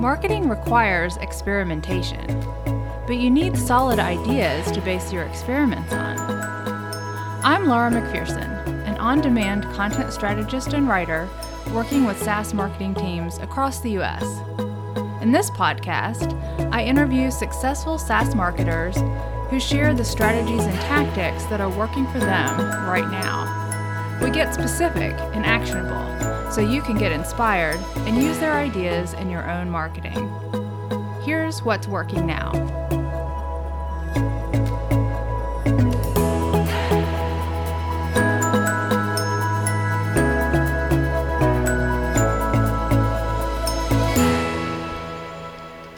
Marketing requires experimentation, but you need solid ideas to base your experiments on. I'm Laura McPherson, an on demand content strategist and writer working with SaaS marketing teams across the US. In this podcast, I interview successful SaaS marketers who share the strategies and tactics that are working for them right now. We get specific and actionable so you can get inspired and use their ideas in your own marketing. Here's what's working now.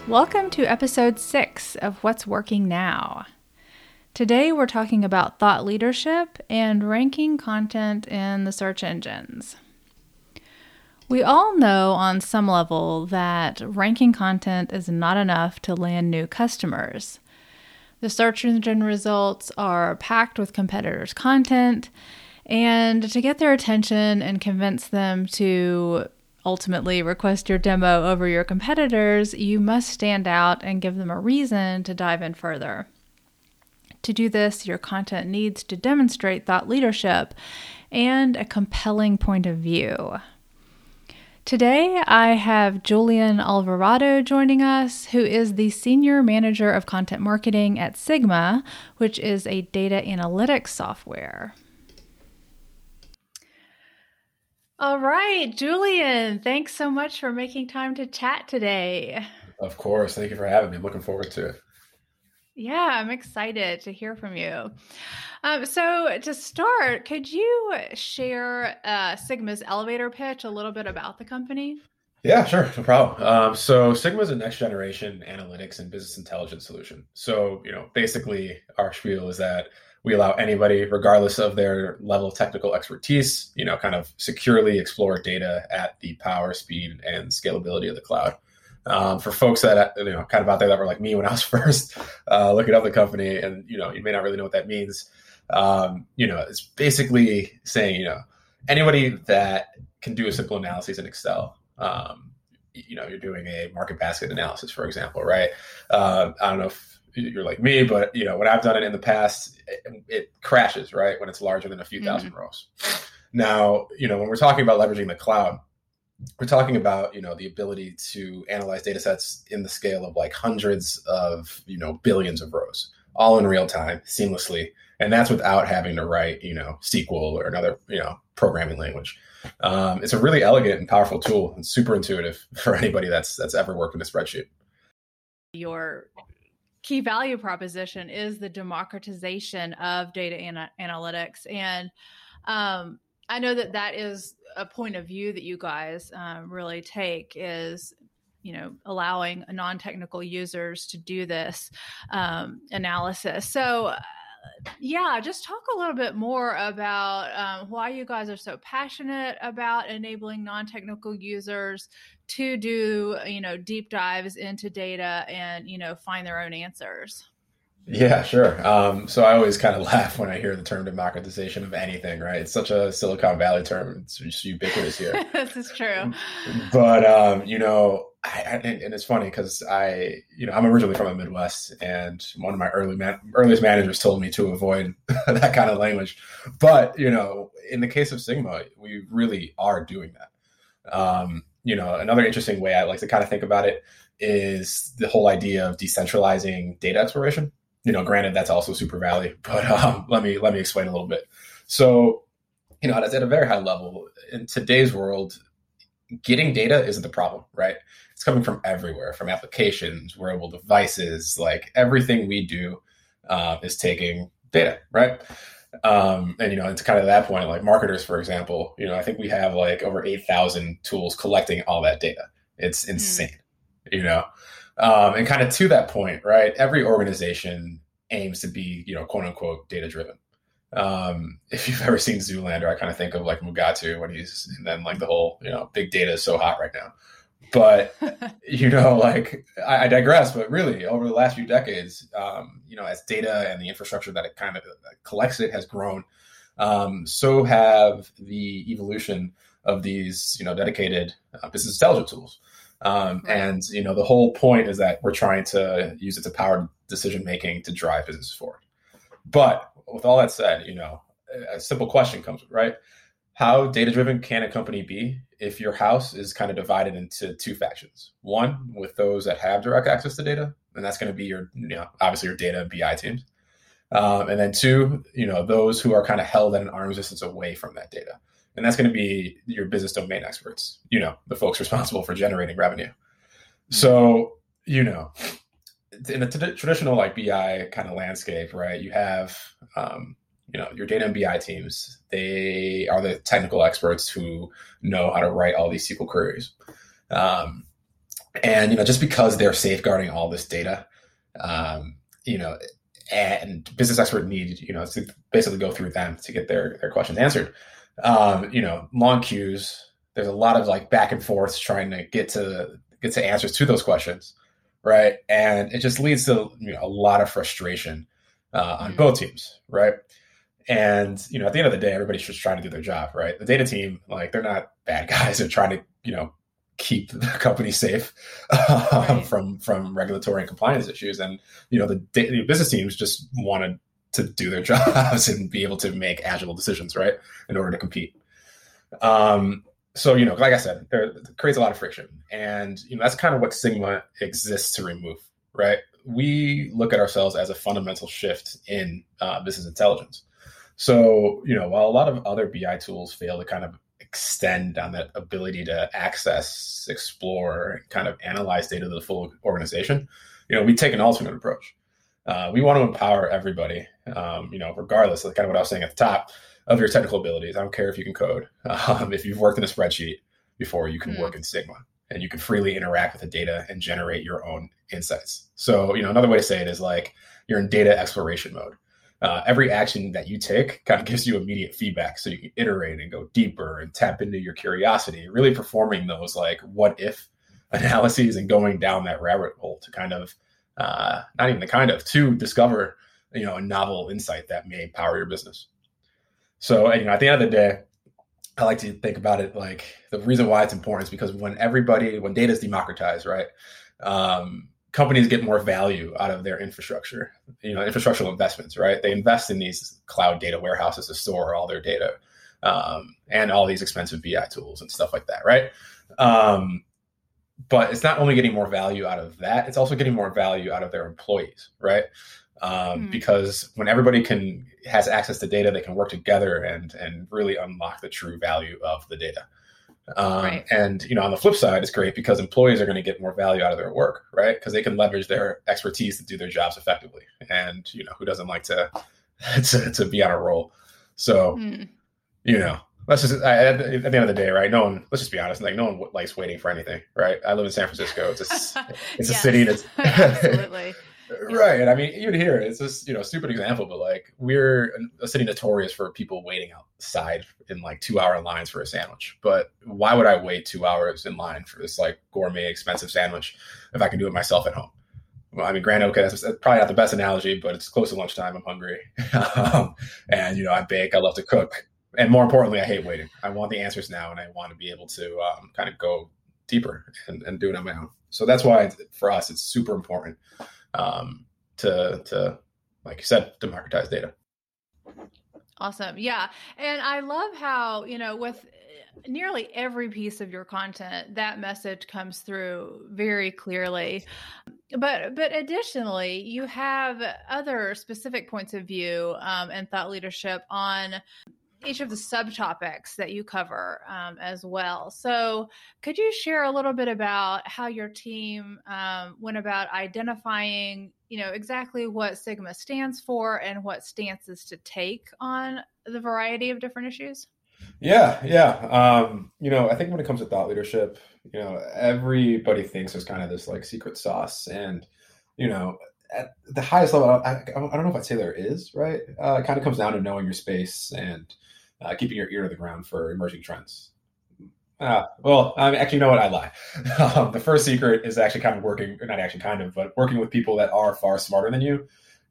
Welcome to episode six of What's Working Now. Today we're talking about thought leadership and ranking content in the search engines. We all know on some level that ranking content is not enough to land new customers. The search engine results are packed with competitors' content, and to get their attention and convince them to ultimately request your demo over your competitors, you must stand out and give them a reason to dive in further. To do this, your content needs to demonstrate thought leadership and a compelling point of view. Today, I have Julian Alvarado joining us, who is the Senior Manager of Content Marketing at Sigma, which is a data analytics software. All right, Julian, thanks so much for making time to chat today. Of course. Thank you for having me. Looking forward to it. Yeah, I'm excited to hear from you. Um, so, to start, could you share uh, Sigma's elevator pitch a little bit about the company? Yeah, sure, no problem. Um, so Sigma is a next generation analytics and business intelligence solution. So, you know, basically our spiel is that we allow anybody, regardless of their level of technical expertise, you know, kind of securely explore data at the power, speed, and scalability of the cloud. Um, for folks that you know, kind of out there that were like me when I was first uh, looking up the company, and you know, you may not really know what that means. Um, you know, it's basically saying, you know, anybody that can do a simple analysis in Excel. Um, you know, you're doing a market basket analysis, for example, right? Uh, I don't know if you're like me, but you know, when I've done it in the past, it, it crashes, right? When it's larger than a few 1000 mm-hmm. rows. Now, you know, when we're talking about leveraging the cloud, we're talking about, you know, the ability to analyze data sets in the scale of like hundreds of, you know, billions of rows, all in real time, seamlessly. And that's without having to write, you know, SQL or another, you know, programming language. Um, it's a really elegant and powerful tool and super intuitive for anybody that's that's ever worked in a spreadsheet. Your key value proposition is the democratization of data ana- analytics and um, i know that that is a point of view that you guys um, really take is you know allowing non-technical users to do this um, analysis so yeah, just talk a little bit more about um, why you guys are so passionate about enabling non-technical users to do, you know, deep dives into data and you know find their own answers. Yeah, sure. Um, so I always kind of laugh when I hear the term democratization of anything, right? It's such a Silicon Valley term. It's just ubiquitous here. this is true. But, um, you know, I, I, and it's funny because I, you know, I'm originally from the Midwest, and one of my early man, earliest managers told me to avoid that kind of language. But you know, in the case of Sigma, we really are doing that. Um, you know, another interesting way I like to kind of think about it is the whole idea of decentralizing data exploration. You know, granted that's also Super Valley, but um, let me let me explain a little bit. So, you know, at a very high level in today's world, getting data isn't the problem, right? It's coming from everywhere, from applications, wearable devices, like everything we do uh, is taking data, right? Um, and you know, it's kind of that point, like marketers, for example, you know, I think we have like over eight thousand tools collecting all that data. It's hmm. insane, mm. you know. Um, and kind of to that point, right? Every organization aims to be, you know, quote unquote, data driven. Um, if you've ever seen Zoolander, I kind of think of like Mugatu when he's, and then like the whole, you know, big data is so hot right now. But, you know, like I, I, digress, but really over the last few decades, um, you know, as data and the infrastructure that it kind of collects it has grown, um, so have the evolution of these, you know, dedicated uh, business intelligence tools. Um, right. And you know, the whole point is that we're trying to use it to power decision making to drive business forward. But with all that said, you know, a simple question comes right. How data driven can a company be if your house is kind of divided into two factions? One with those that have direct access to data, and that's going to be your, you know, obviously your data and BI teams. Um, and then two, you know, those who are kind of held at an arm's distance away from that data. And that's going to be your business domain experts, you know, the folks responsible for generating revenue. So, you know, in the t- traditional like BI kind of landscape, right, you have, um, you know, your data and BI teams. They are the technical experts who know how to write all these SQL queries. Um, and, you know, just because they're safeguarding all this data, um, you know, and business expert need you know to basically go through them to get their their questions answered. Um, you know, long queues. There's a lot of like back and forth trying to get to get to answers to those questions, right? And it just leads to you know a lot of frustration uh, on mm-hmm. both teams, right? And you know, at the end of the day, everybody's just trying to do their job, right? The data team, like they're not bad guys; they're trying to you know keep the company safe um, right. from from regulatory and compliance issues. And you know, the, the business teams just want to do their jobs and be able to make agile decisions, right, in order to compete. Um, so you know, like I said, there, creates a lot of friction, and you know that's kind of what Sigma exists to remove, right? We look at ourselves as a fundamental shift in uh, business intelligence. So you know, while a lot of other BI tools fail to kind of extend on that ability to access, explore, kind of analyze data to the full organization, you know, we take an alternate approach. Uh, we want to empower everybody, um, you know, regardless of kind of what I was saying at the top of your technical abilities. I don't care if you can code. Um, if you've worked in a spreadsheet before, you can mm. work in Sigma and you can freely interact with the data and generate your own insights. So, you know, another way to say it is like you're in data exploration mode uh, every action that you take kind of gives you immediate feedback so you can iterate and go deeper and tap into your curiosity really performing those like what if analyses and going down that rabbit hole to kind of uh, not even the kind of to discover you know a novel insight that may power your business so you know at the end of the day i like to think about it like the reason why it's important is because when everybody when data is democratized right um, companies get more value out of their infrastructure, you know, infrastructural investments, right? They invest in these cloud data warehouses to store all their data um, and all these expensive BI tools and stuff like that, right? Um, but it's not only getting more value out of that, it's also getting more value out of their employees, right? Um, mm. Because when everybody can has access to data, they can work together and and really unlock the true value of the data. Um, right. And you know, on the flip side, it's great because employees are going to get more value out of their work, right? Because they can leverage their expertise to do their jobs effectively. And you know, who doesn't like to to, to be on a roll? So, mm. you know, let's just at the, at the, end of the day, right? No one. Let's just be honest. Like, no one likes waiting for anything, right? I live in San Francisco. It's a, it's a city that's absolutely. Right. I mean, even here, it's just, you know, stupid example, but like we're a city notorious for people waiting outside in like two hour lines for a sandwich. But why would I wait two hours in line for this like gourmet expensive sandwich if I can do it myself at home? Well, I mean, granted, okay, that's, that's probably not the best analogy, but it's close to lunchtime. I'm hungry. um, and, you know, I bake, I love to cook. And more importantly, I hate waiting. I want the answers now and I want to be able to um, kind of go deeper and, and do it on my own. So that's why for us, it's super important um, to to like you said democratize data awesome yeah and i love how you know with nearly every piece of your content that message comes through very clearly but but additionally you have other specific points of view um, and thought leadership on each of the subtopics that you cover um, as well. So, could you share a little bit about how your team um, went about identifying, you know, exactly what Sigma stands for and what stances to take on the variety of different issues? Yeah, yeah. Um, you know, I think when it comes to thought leadership, you know, everybody thinks there's kind of this like secret sauce, and you know, at the highest level, I, I, don't know if I'd say there is, right? Uh, it kind of comes down to knowing your space and uh, keeping your ear to the ground for emerging trends. Uh, well, I actually, you know what? I lie. Um, the first secret is actually kind of working, not actually kind of, but working with people that are far smarter than you.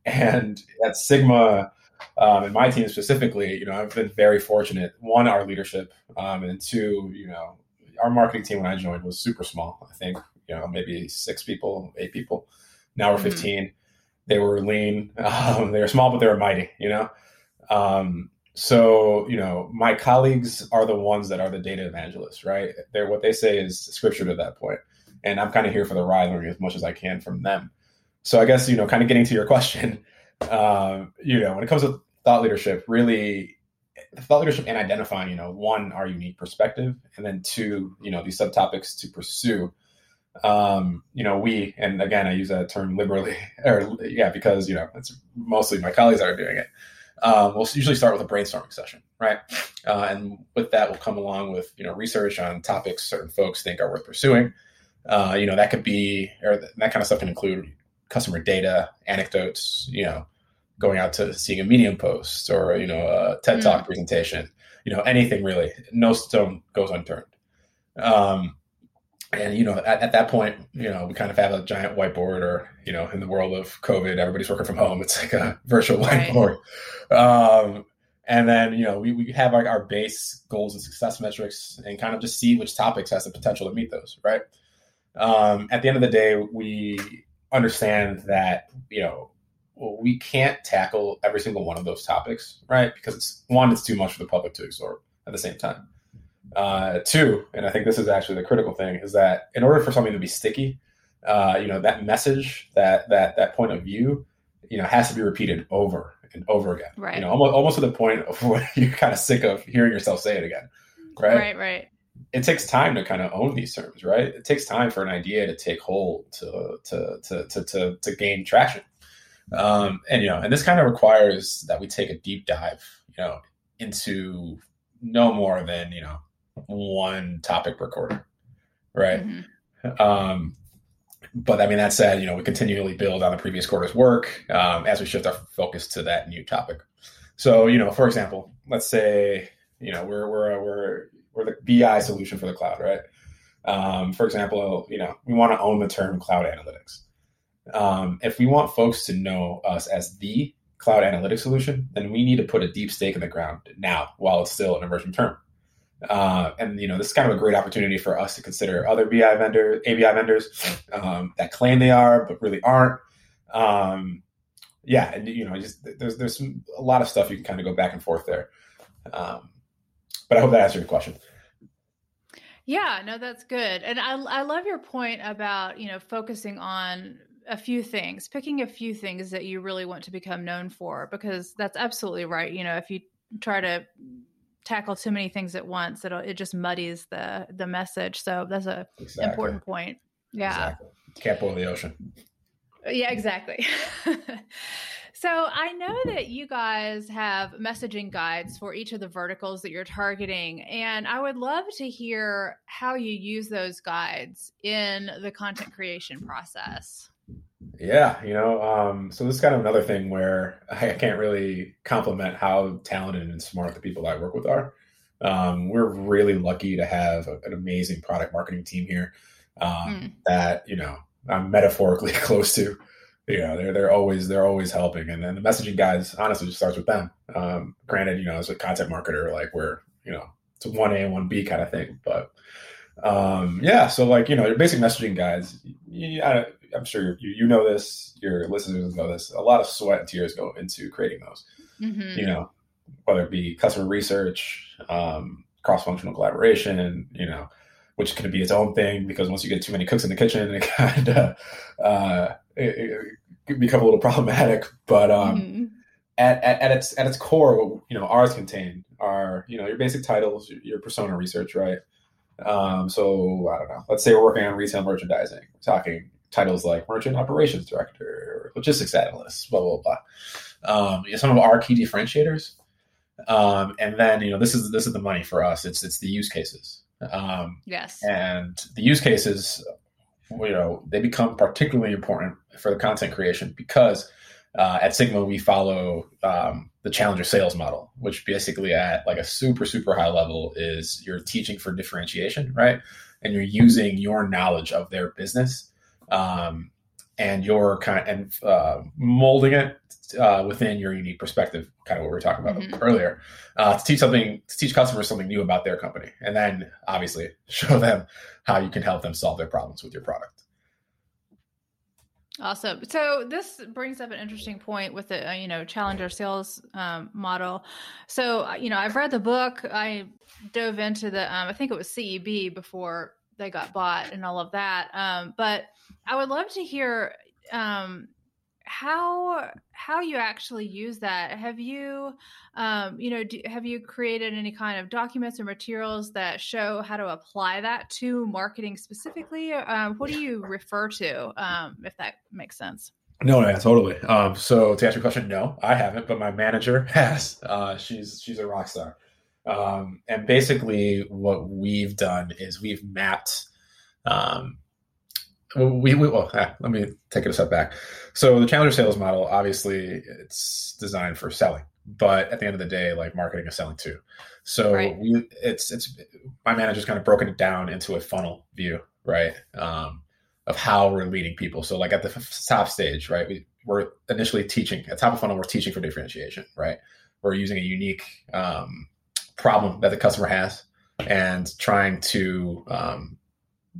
And at Sigma, um, and my team specifically, you know, I've been very fortunate. One, our leadership, um, and two, you know, our marketing team when I joined was super small. I think you know maybe six people, eight people. Now we're mm-hmm. 15. They were lean. Um, they were small, but they were mighty. You know. Um, so you know, my colleagues are the ones that are the data evangelists, right? They're what they say is scripture to that point, and I'm kind of here for the learning as much as I can from them. So I guess you know, kind of getting to your question, um, you know, when it comes to thought leadership, really thought leadership and identifying, you know, one, our unique perspective, and then two, you know, these subtopics to pursue. Um, you know, we, and again, I use that term liberally, or yeah, because, you know, it's mostly my colleagues are doing it. Um, we'll usually start with a brainstorming session, right? Uh, and with that, we'll come along with, you know, research on topics certain folks think are worth pursuing. Uh, you know, that could be, or that kind of stuff can include customer data, anecdotes, you know, going out to seeing a Medium post or you know a TED mm. Talk presentation, you know anything really. No stone goes unturned. Um, and you know at, at, that point, you know we kind of have a giant whiteboard, or you know in the world of COVID, everybody's working from home. It's like a virtual whiteboard. Um, and then you know we, we have like our base goals and success metrics, and kind of just see which topics has the potential to meet those. Right. Um, at the end of the day, we understand that you know well, we can't tackle every single one of those topics, right? Because it's one, it's too much for the public to absorb at the same time. Uh, two, and I think this is actually the critical thing, is that in order for something to be sticky, uh, you know, that message, that that that point of view, you know, has to be repeated over and over again. Right. You know, almost almost to the point of where you're kind of sick of hearing yourself say it again. Right. Right. Right. It takes time to kind of own these terms, right? It takes time for an idea to take hold, to to to to to, to gain traction. Um, and you know, and this kind of requires that we take a deep dive, you know, into no more than you know one topic per quarter, right? Mm-hmm. Um, but I mean, that said, you know, we continually build on the previous quarter's work um, as we shift our focus to that new topic. So, you know, for example, let's say, you know, we're we're we're we're the BI solution for the cloud, right? Um, for example, you know, we want to own the term cloud analytics. Um, if we want folks to know us as the cloud analytics solution, then we need to put a deep stake in the ground now while it's still an emerging term. Uh, and you know, this is kind of a great opportunity for us to consider other BI vendors, ABI vendors um, that claim they are but really aren't. Um, yeah, and you know, just there's there's some, a lot of stuff you can kind of go back and forth there. Um, but I hope that answered your question. Yeah, no, that's good, and I I love your point about you know focusing on a few things, picking a few things that you really want to become known for, because that's absolutely right. You know, if you try to tackle too many things at once, It'll it just muddies the the message. So that's a exactly. important point. Yeah, exactly. can't boil the ocean. Yeah, exactly. so I know that you guys have messaging guides for each of the verticals that you're targeting, and I would love to hear how you use those guides in the content creation process. Yeah, you know, um, so this is kind of another thing where I can't really compliment how talented and smart the people I work with are. Um, we're really lucky to have an amazing product marketing team here um, mm. that you know I'm metaphorically close to. You know, they're they're always they're always helping, and then the messaging guides honestly just starts with them. Um, granted, you know, as a content marketer, like we're you know it's a one A and one B kind of thing, but um, yeah, so like you know, your basic messaging guides, yeah, I'm sure you you know this, your listeners know this. A lot of sweat and tears go into creating those. Mm-hmm. You know, whether it be customer research, um, cross functional collaboration, you know, which can be its own thing because once you get too many cooks in the kitchen, it kind of uh, it, it can become a little problematic. But um, mm-hmm. at, at, at its at its core, you know, ours contain are you know your basic titles, your, your persona research, right? Um, so I don't know. Let's say we're working on retail merchandising, talking titles like merchant operations director, logistics analyst, blah blah blah. Um, you know, some of our key differentiators, um, and then you know this is this is the money for us. It's it's the use cases. Um, yes, and the use cases, you know, they become particularly important for the content creation because uh, at Sigma we follow um, the challenger sales model, which basically at like a super super high level is you're teaching for differentiation, right? And you're using your knowledge of their business um, and you're kind of, and uh, molding it uh, within your unique perspective, kind of what we were talking about mm-hmm. earlier, uh, to teach something, to teach customers something new about their company, and then obviously show them how you can help them solve their problems with your product. Awesome. So this brings up an interesting point with the uh, you know challenger sales um, model. So uh, you know I've read the book. I dove into the um, I think it was CEB before they got bought and all of that. Um, but I would love to hear um, how how you actually use that. Have you um, you know do, have you created any kind of documents or materials that show how to apply that to marketing specifically? Um, what do you refer to um, if that makes sense? No yeah totally. Um, so to answer your question no i haven't but my manager has. Uh, she's she's a rock star. Um, and basically what we've done is we've mapped um, we, we well, ah, let me take it a step back. So the challenger sales model, obviously, it's designed for selling, but at the end of the day, like marketing is selling too. So right. we, it's it's my manager's kind of broken it down into a funnel view, right? Um, of how we're leading people. So like at the top stage, right? We we're initially teaching at top of funnel, we're teaching for differentiation, right? We're using a unique um, problem that the customer has and trying to um,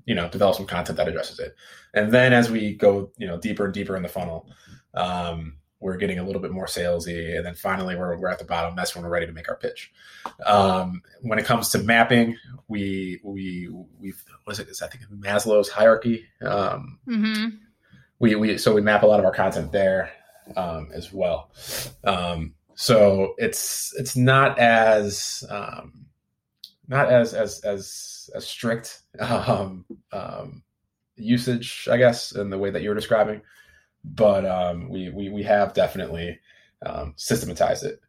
you know develop some content that addresses it. And then as we go you know deeper and deeper in the funnel um, we're getting a little bit more salesy. And then finally we're, we're at the bottom. That's when we're ready to make our pitch. Um, when it comes to mapping we we we've what is it is i think Maslow's hierarchy um, mm-hmm. we we so we map a lot of our content there um, as well. Um, so it's it's not as um, not as as as as strict um, um, usage, I guess, in the way that you're describing. But um, we, we we have definitely um, systematized it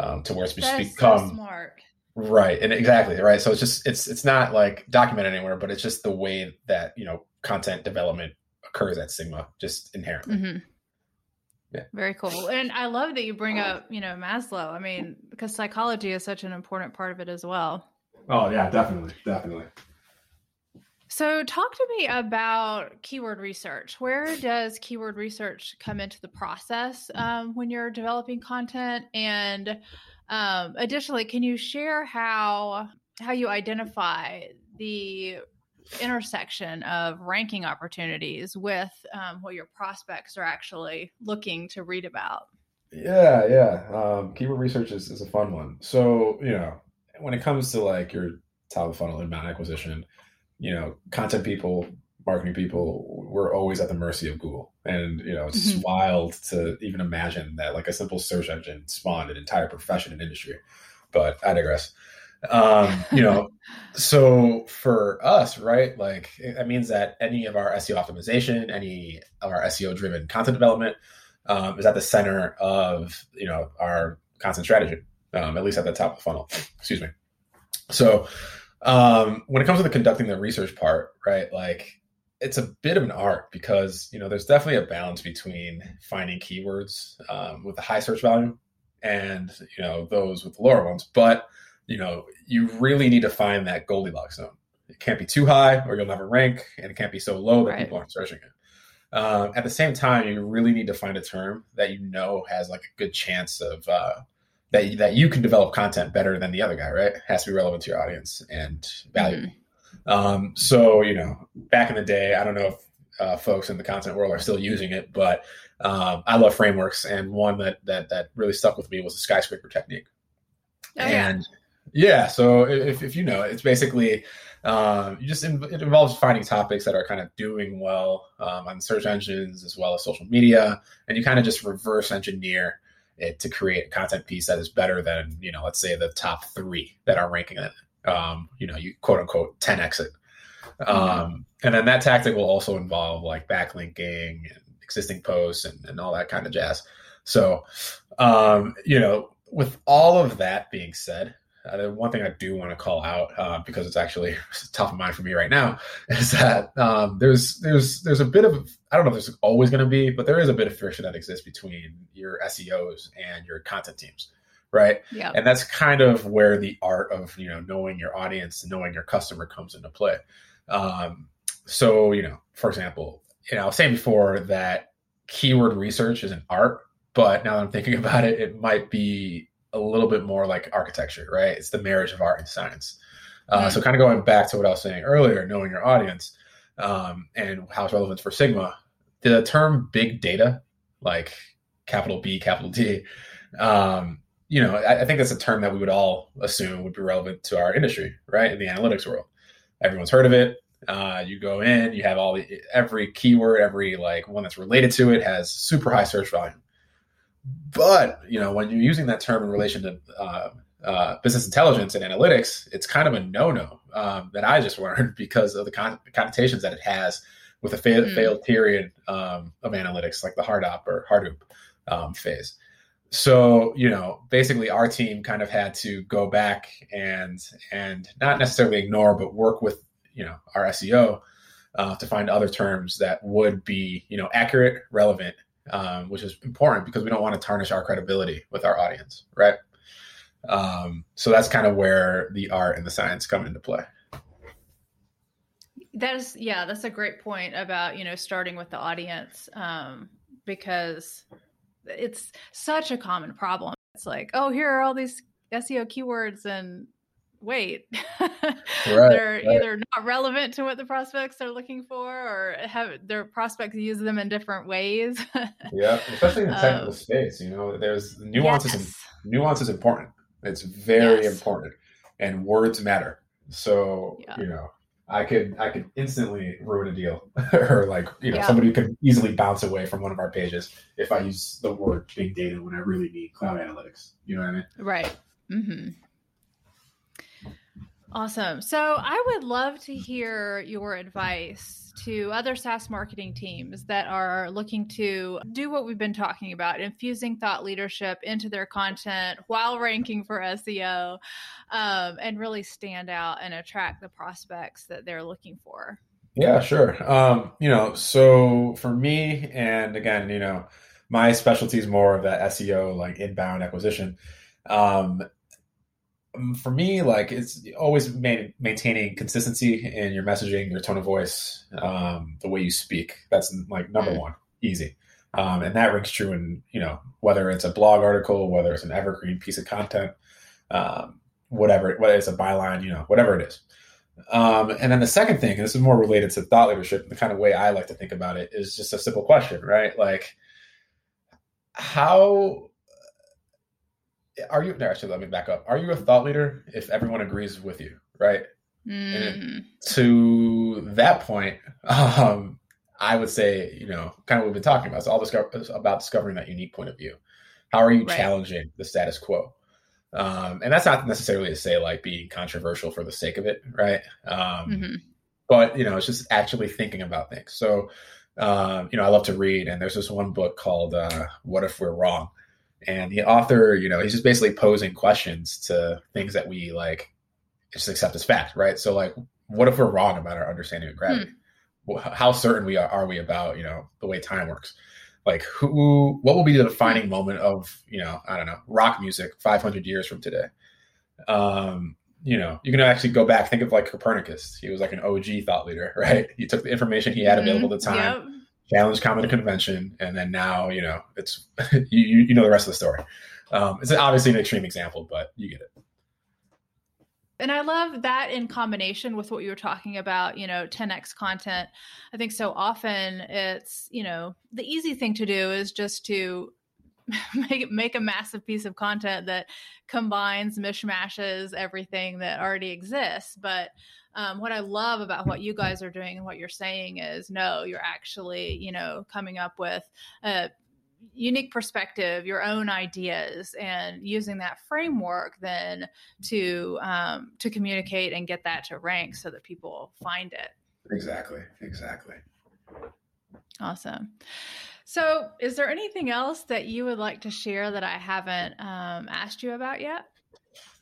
um, to where it's become so smart. Right, and exactly right. So it's just it's it's not like documented anywhere, but it's just the way that you know content development occurs at Sigma, just inherently. Mm-hmm. Yeah. Very cool. And I love that you bring up, you know, Maslow. I mean, because psychology is such an important part of it as well. Oh yeah, definitely, definitely. So, talk to me about keyword research. Where does keyword research come into the process um, when you're developing content? And um, additionally, can you share how how you identify the intersection of ranking opportunities with um, what your prospects are actually looking to read about? Yeah, yeah. Um, keyword research is, is a fun one. So, you know, when it comes to like your top of funnel inbound acquisition, you know, content people, marketing people, we're always at the mercy of Google. And, you know, it's mm-hmm. wild to even imagine that like a simple search engine spawned an entire profession and industry. But I digress. Um, you know, so for us, right, like that means that any of our SEO optimization, any of our SEO driven content development um, is at the center of, you know, our content strategy um, at least at the top of the funnel. Excuse me. So um, when it comes to the conducting the research part, right, like it's a bit of an art because you know there's definitely a balance between finding keywords um, with a high search volume and you know those with the lower ones. But you know you really need to find that Goldilocks zone. It can't be too high or you'll never rank, and it can't be so low that right. people aren't searching it. Um, at the same time, you really need to find a term that you know has like a good chance of uh, that that you can develop content better than the other guy, right? It has to be relevant to your audience and valuable. Mm-hmm. Um, so you know, back in the day, I don't know if uh, folks in the content world are still using it, but um, I love frameworks, and one that that that really stuck with me was the skyscraper technique. Oh, and yeah. yeah, so if if you know, it's basically um, you just it involves finding topics that are kind of doing well um, on search engines as well as social media, and you kind of just reverse engineer it to create a content piece that is better than you know let's say the top three that are ranking it. Um, you know you quote unquote 10x it um, and then that tactic will also involve like backlinking and existing posts and, and all that kind of jazz. So um, you know with all of that being said uh, the one thing I do want to call out uh, because it's actually top of mind for me right now is that um, there's there's there's a bit of I don't know if there's always going to be, but there is a bit of friction that exists between your SEOs and your content teams, right? Yeah, and that's kind of where the art of you know knowing your audience, knowing your customer comes into play. Um, so you know, for example, you know, I was saying before that keyword research is an art, but now that I'm thinking about it, it might be a little bit more like architecture, right? It's the marriage of art and science. Uh, mm-hmm. So, kind of going back to what I was saying earlier, knowing your audience um, and how it's relevant for Sigma, the term big data, like capital B, capital D, um, you know, I, I, think that's a term that we would all assume would be relevant to our industry, right? In the analytics world, everyone's heard of it. Uh, you go in, you have all the every keyword, every like one that's related to it has super high search volume. But you know, when you're using that term in relation to uh, uh, business intelligence and analytics, it's kind of a no-no um, that I just learned because of the con- connotations that it has with a fa- mm. failed period um, of analytics, like the HARDOP or Hadoop um, phase. So you know, basically, our team kind of had to go back and and not necessarily ignore, but work with you know our SEO uh, to find other terms that would be you know accurate, relevant, um, which is important because we don't want to tarnish our credibility with our audience, right? Um, so that's kind of where the art and the science come into play. That is, yeah, that's a great point about you know starting with the audience um, because it's such a common problem. It's like, oh, here are all these SEO keywords, and wait, right, they're right. either not relevant to what the prospects are looking for, or have their prospects use them in different ways. yeah, especially in the technical um, space, you know, there's nuances. Yes. And, nuance is important. It's very yes. important, and words matter. So yeah. you know, I could I could instantly ruin a deal, or like you know, yeah. somebody could easily bounce away from one of our pages if I use the word big data when I really need cloud analytics. You know what I mean? Right. Mm-hmm. Awesome. So I would love to hear your advice to other SaaS marketing teams that are looking to do what we've been talking about, infusing thought leadership into their content while ranking for SEO um, and really stand out and attract the prospects that they're looking for. Yeah, sure. Um, you know, so for me, and again, you know, my specialty is more of that SEO, like inbound acquisition. Um, for me, like it's always maintaining consistency in your messaging, your tone of voice, um, the way you speak. That's like number mm. one, easy. Um, and that rings true in you know whether it's a blog article, whether it's an evergreen piece of content, um, whatever, whether it's a byline, you know, whatever it is. Um, and then the second thing, and this is more related to thought leadership, the kind of way I like to think about it is just a simple question, right? Like, how are you no, actually let me back up. Are you a thought leader if everyone agrees with you right? Mm. to that point um, i would say you know kind of what we've been talking about it's all discover, about discovering that unique point of view. How are you right. challenging the status quo? Um, and that's not necessarily to say like being controversial for the sake of it right? Um, mm-hmm. but you know it's just actually thinking about things. So um, you know i love to read and there's this one book called uh, what if we're wrong and the author, you know, he's just basically posing questions to things that we like just accept as fact, right? So like, what if we're wrong about our understanding of gravity? Hmm. How certain we are, are we about, you know, the way time works? Like who, what will be the defining hmm. moment of, you know, I don't know, rock music 500 years from today? Um, you know, you can actually go back, think of like Copernicus. He was like an OG thought leader, right? He took the information he had mm-hmm. available at the time. Yep challenge common convention, and then now you know it's you you know the rest of the story. Um, it's obviously an extreme example, but you get it. And I love that in combination with what you were talking about, you know, 10x content. I think so often it's, you know, the easy thing to do is just to make make a massive piece of content that combines mishmashes everything that already exists. But um, what i love about what you guys are doing and what you're saying is no you're actually you know coming up with a unique perspective your own ideas and using that framework then to um, to communicate and get that to rank so that people find it. Exactly exactly. Awesome so, is there anything else that you would like to share that I haven't um, asked you about yet?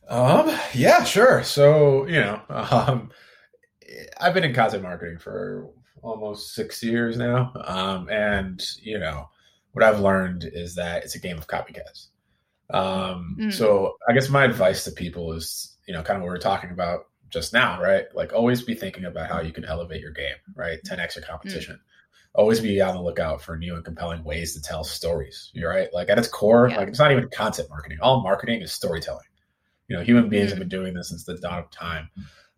Um, yeah, sure. So, you know, um, I've been in content marketing for almost six years now. Um, and, you know, what I've learned is that it's a game of copycats. Um, mm. So, I guess my advice to people is, you know, kind of what we are talking about just now, right? Like, always be thinking about how you can elevate your game, right? 10x your competition. Mm always be on the lookout for new and compelling ways to tell stories. You're right. Like at its core, yeah. like it's not even content marketing. All marketing is storytelling. You know, human beings mm-hmm. have been doing this since the dawn of time.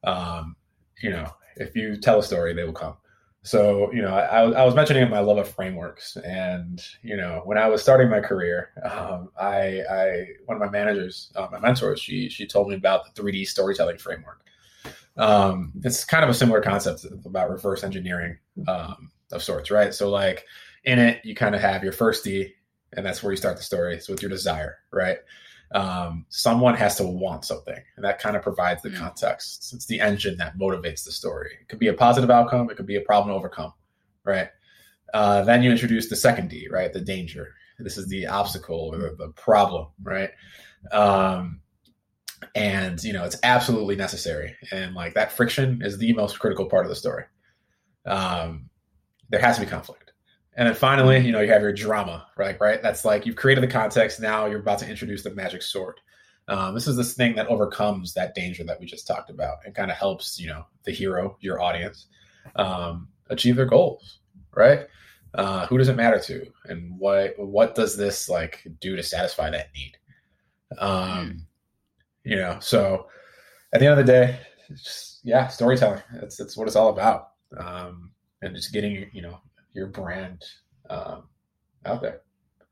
Um, you know, if you tell a story, they will come. So, you know, I, I was mentioning my love of frameworks, and you know, when I was starting my career, um, I, I, one of my managers, uh, my mentors, she she told me about the 3D storytelling framework. Um, it's kind of a similar concept about reverse engineering um, of sorts, right? So, like in it, you kind of have your first D, and that's where you start the story. It's with your desire, right? um, someone has to want something and that kind of provides the mm. context it's the engine that motivates the story it could be a positive outcome it could be a problem to overcome right uh, then you introduce the second d right the danger this is the obstacle or the problem right um, and you know it's absolutely necessary and like that friction is the most critical part of the story um, there has to be conflict and then finally, you know, you have your drama, right? Right. That's like you've created the context. Now you're about to introduce the magic sword. Um, this is this thing that overcomes that danger that we just talked about and kind of helps, you know, the hero, your audience, um, achieve their goals, right? Uh, who does it matter to, and what what does this like do to satisfy that need? Um, you know, so at the end of the day, just, yeah, storytelling. That's that's what it's all about, um, and just getting you know your brand um, out there.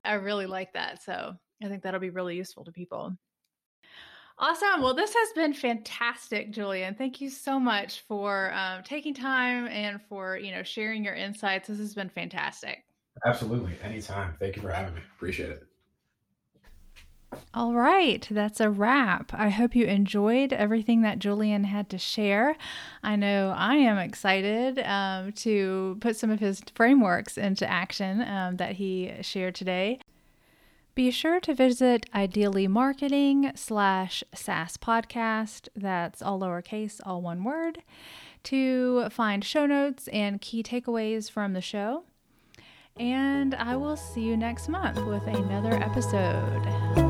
I really like that. So I think that'll be really useful to people. Awesome. Well, this has been fantastic, Julian. Thank you so much for um, taking time and for you know sharing your insights. This has been fantastic. Absolutely, anytime. Thank you for having me. Appreciate it. All right, that's a wrap. I hope you enjoyed everything that Julian had to share. I know I am excited um, to put some of his frameworks into action um, that he shared today. Be sure to visit Ideally Marketing slash SaaS podcast. That's all lowercase, all one word, to find show notes and key takeaways from the show. And I will see you next month with another episode.